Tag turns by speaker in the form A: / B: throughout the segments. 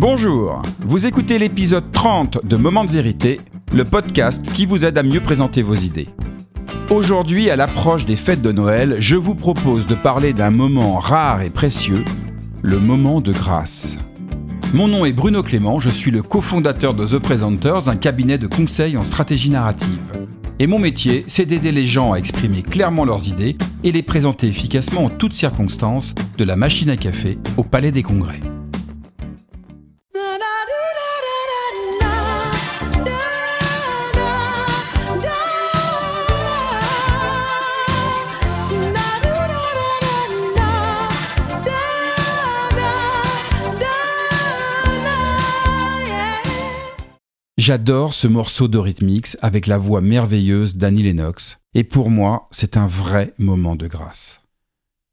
A: Bonjour, vous écoutez l'épisode 30 de Moment de vérité, le podcast qui vous aide à mieux présenter vos idées. Aujourd'hui, à l'approche des fêtes de Noël, je vous propose de parler d'un moment rare et précieux, le moment de grâce. Mon nom est Bruno Clément, je suis le cofondateur de The Presenters, un cabinet de conseil en stratégie narrative. Et mon métier, c'est d'aider les gens à exprimer clairement leurs idées et les présenter efficacement en toutes circonstances, de la machine à café au palais des congrès. J'adore ce morceau de Rhythmix avec la voix merveilleuse d'Annie Lennox, et pour moi, c'est un vrai moment de grâce.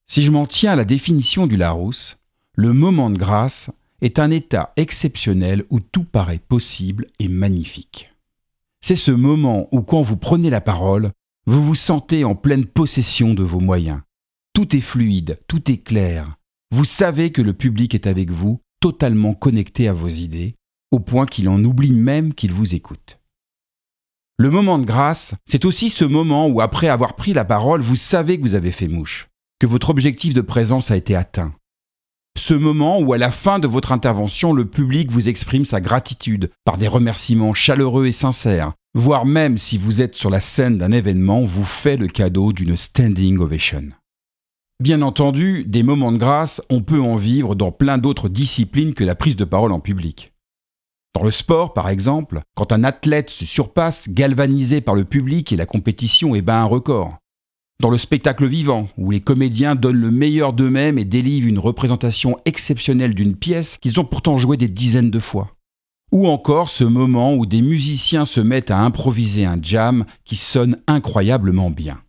A: Si je m'en tiens à la définition du Larousse, le moment de grâce est un état exceptionnel où tout paraît possible et magnifique. C'est ce moment où quand vous prenez la parole, vous vous sentez en pleine possession de vos moyens. Tout est fluide, tout est clair. Vous savez que le public est avec vous, totalement connecté à vos idées, au point qu'il en oublie même qu'il vous écoute. Le moment de grâce, c'est aussi ce moment où après avoir pris la parole, vous savez que vous avez fait mouche, que votre objectif de présence a été atteint. Ce moment où à la fin de votre intervention, le public vous exprime sa gratitude par des remerciements chaleureux et sincères, voire même si vous êtes sur la scène d'un événement, vous fait le cadeau d'une standing ovation. Bien entendu, des moments de grâce, on peut en vivre dans plein d'autres disciplines que la prise de parole en public. Dans le sport, par exemple, quand un athlète se surpasse, galvanisé par le public et la compétition et bat un record. Dans le spectacle vivant, où les comédiens donnent le meilleur d'eux-mêmes et délivrent une représentation exceptionnelle d'une pièce qu'ils ont pourtant jouée des dizaines de fois. Ou encore ce moment où des musiciens se mettent à improviser un jam qui sonne incroyablement bien.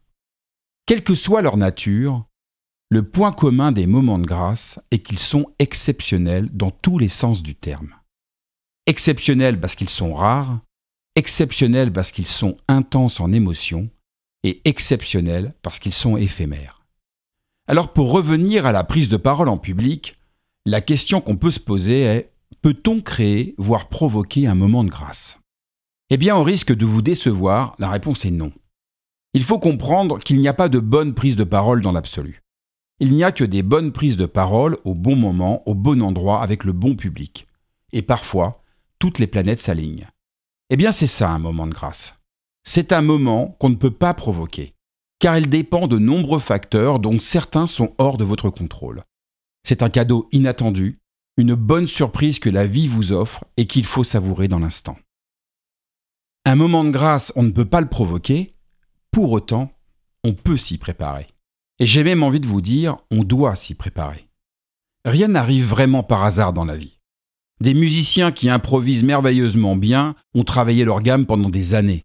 A: Quelle que soit leur nature, le point commun des moments de grâce est qu'ils sont exceptionnels dans tous les sens du terme exceptionnels parce qu'ils sont rares, exceptionnels parce qu'ils sont intenses en émotion, et exceptionnels parce qu'ils sont éphémères. Alors pour revenir à la prise de parole en public, la question qu'on peut se poser est peut-on créer, voire provoquer un moment de grâce? Eh bien, au risque de vous décevoir, la réponse est non. Il faut comprendre qu'il n'y a pas de bonne prise de parole dans l'absolu. Il n'y a que des bonnes prises de parole au bon moment, au bon endroit, avec le bon public. Et parfois, toutes les planètes s'alignent. Eh bien c'est ça un moment de grâce. C'est un moment qu'on ne peut pas provoquer, car il dépend de nombreux facteurs dont certains sont hors de votre contrôle. C'est un cadeau inattendu, une bonne surprise que la vie vous offre et qu'il faut savourer dans l'instant. Un moment de grâce, on ne peut pas le provoquer, pour autant, on peut s'y préparer. Et j'ai même envie de vous dire, on doit s'y préparer. Rien n'arrive vraiment par hasard dans la vie. Des musiciens qui improvisent merveilleusement bien ont travaillé leur gamme pendant des années.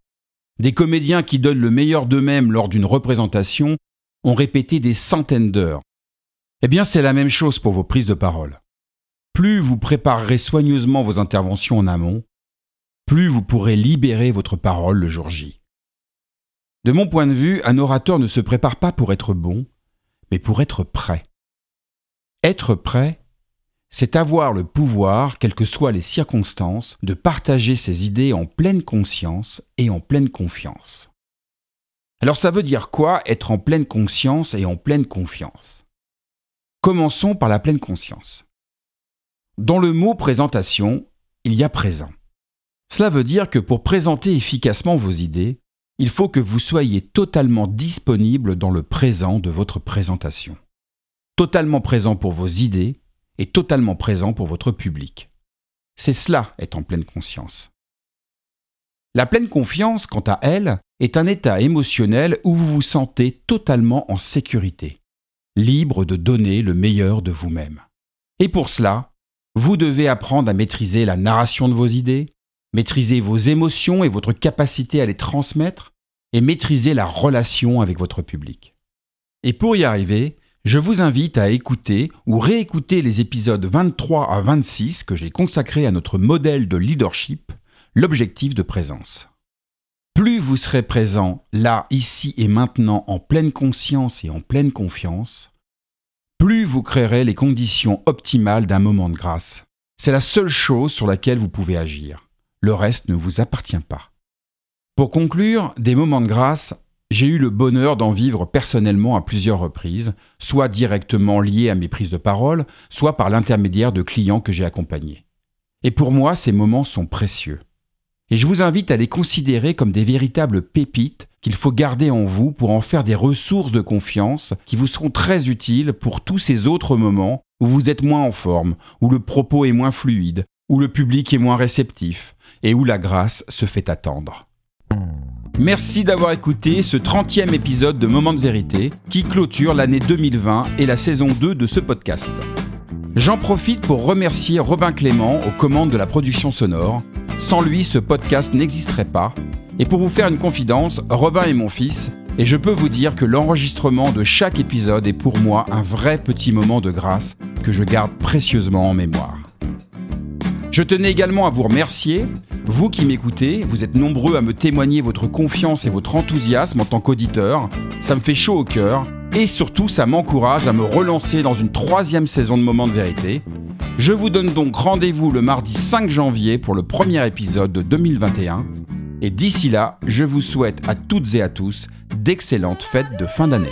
A: Des comédiens qui donnent le meilleur d'eux-mêmes lors d'une représentation ont répété des centaines d'heures. Eh bien, c'est la même chose pour vos prises de parole. Plus vous préparerez soigneusement vos interventions en amont, plus vous pourrez libérer votre parole le jour J. De mon point de vue, un orateur ne se prépare pas pour être bon, mais pour être prêt. Être prêt, c'est avoir le pouvoir, quelles que soient les circonstances, de partager ses idées en pleine conscience et en pleine confiance. Alors ça veut dire quoi être en pleine conscience et en pleine confiance? Commençons par la pleine conscience. Dans le mot présentation, il y a présent. Cela veut dire que pour présenter efficacement vos idées, il faut que vous soyez totalement disponible dans le présent de votre présentation. Totalement présent pour vos idées est totalement présent pour votre public. C'est cela être en pleine conscience. La pleine confiance, quant à elle, est un état émotionnel où vous vous sentez totalement en sécurité, libre de donner le meilleur de vous-même. Et pour cela, vous devez apprendre à maîtriser la narration de vos idées, maîtriser vos émotions et votre capacité à les transmettre, et maîtriser la relation avec votre public. Et pour y arriver, je vous invite à écouter ou réécouter les épisodes 23 à 26 que j'ai consacrés à notre modèle de leadership, l'objectif de présence. Plus vous serez présent là, ici et maintenant en pleine conscience et en pleine confiance, plus vous créerez les conditions optimales d'un moment de grâce, C'est la seule chose sur laquelle vous pouvez agir. Le reste ne vous appartient pas. Pour conclure, des moments de grâce, j'ai eu le bonheur d'en vivre personnellement à plusieurs reprises, soit directement liés à mes prises de parole, soit par l'intermédiaire de clients que j'ai accompagnés. Et pour moi, ces moments sont précieux. Et je vous invite à les considérer comme des véritables pépites qu'il faut garder en vous pour en faire des ressources de confiance qui vous seront très utiles pour tous ces autres moments où vous êtes moins en forme, où le propos est moins fluide, où le public est moins réceptif et où la grâce se fait attendre. Merci d'avoir écouté ce 30e épisode de Moment de vérité qui clôture l'année 2020 et la saison 2 de ce podcast. J'en profite pour remercier Robin Clément aux commandes de la production sonore. Sans lui, ce podcast n'existerait pas. Et pour vous faire une confidence, Robin est mon fils, et je peux vous dire que l'enregistrement de chaque épisode est pour moi un vrai petit moment de grâce que je garde précieusement en mémoire. Je tenais également à vous remercier vous qui m'écoutez, vous êtes nombreux à me témoigner votre confiance et votre enthousiasme en tant qu'auditeur. Ça me fait chaud au cœur et surtout ça m'encourage à me relancer dans une troisième saison de Moments de vérité. Je vous donne donc rendez-vous le mardi 5 janvier pour le premier épisode de 2021. Et d'ici là, je vous souhaite à toutes et à tous d'excellentes fêtes de fin d'année.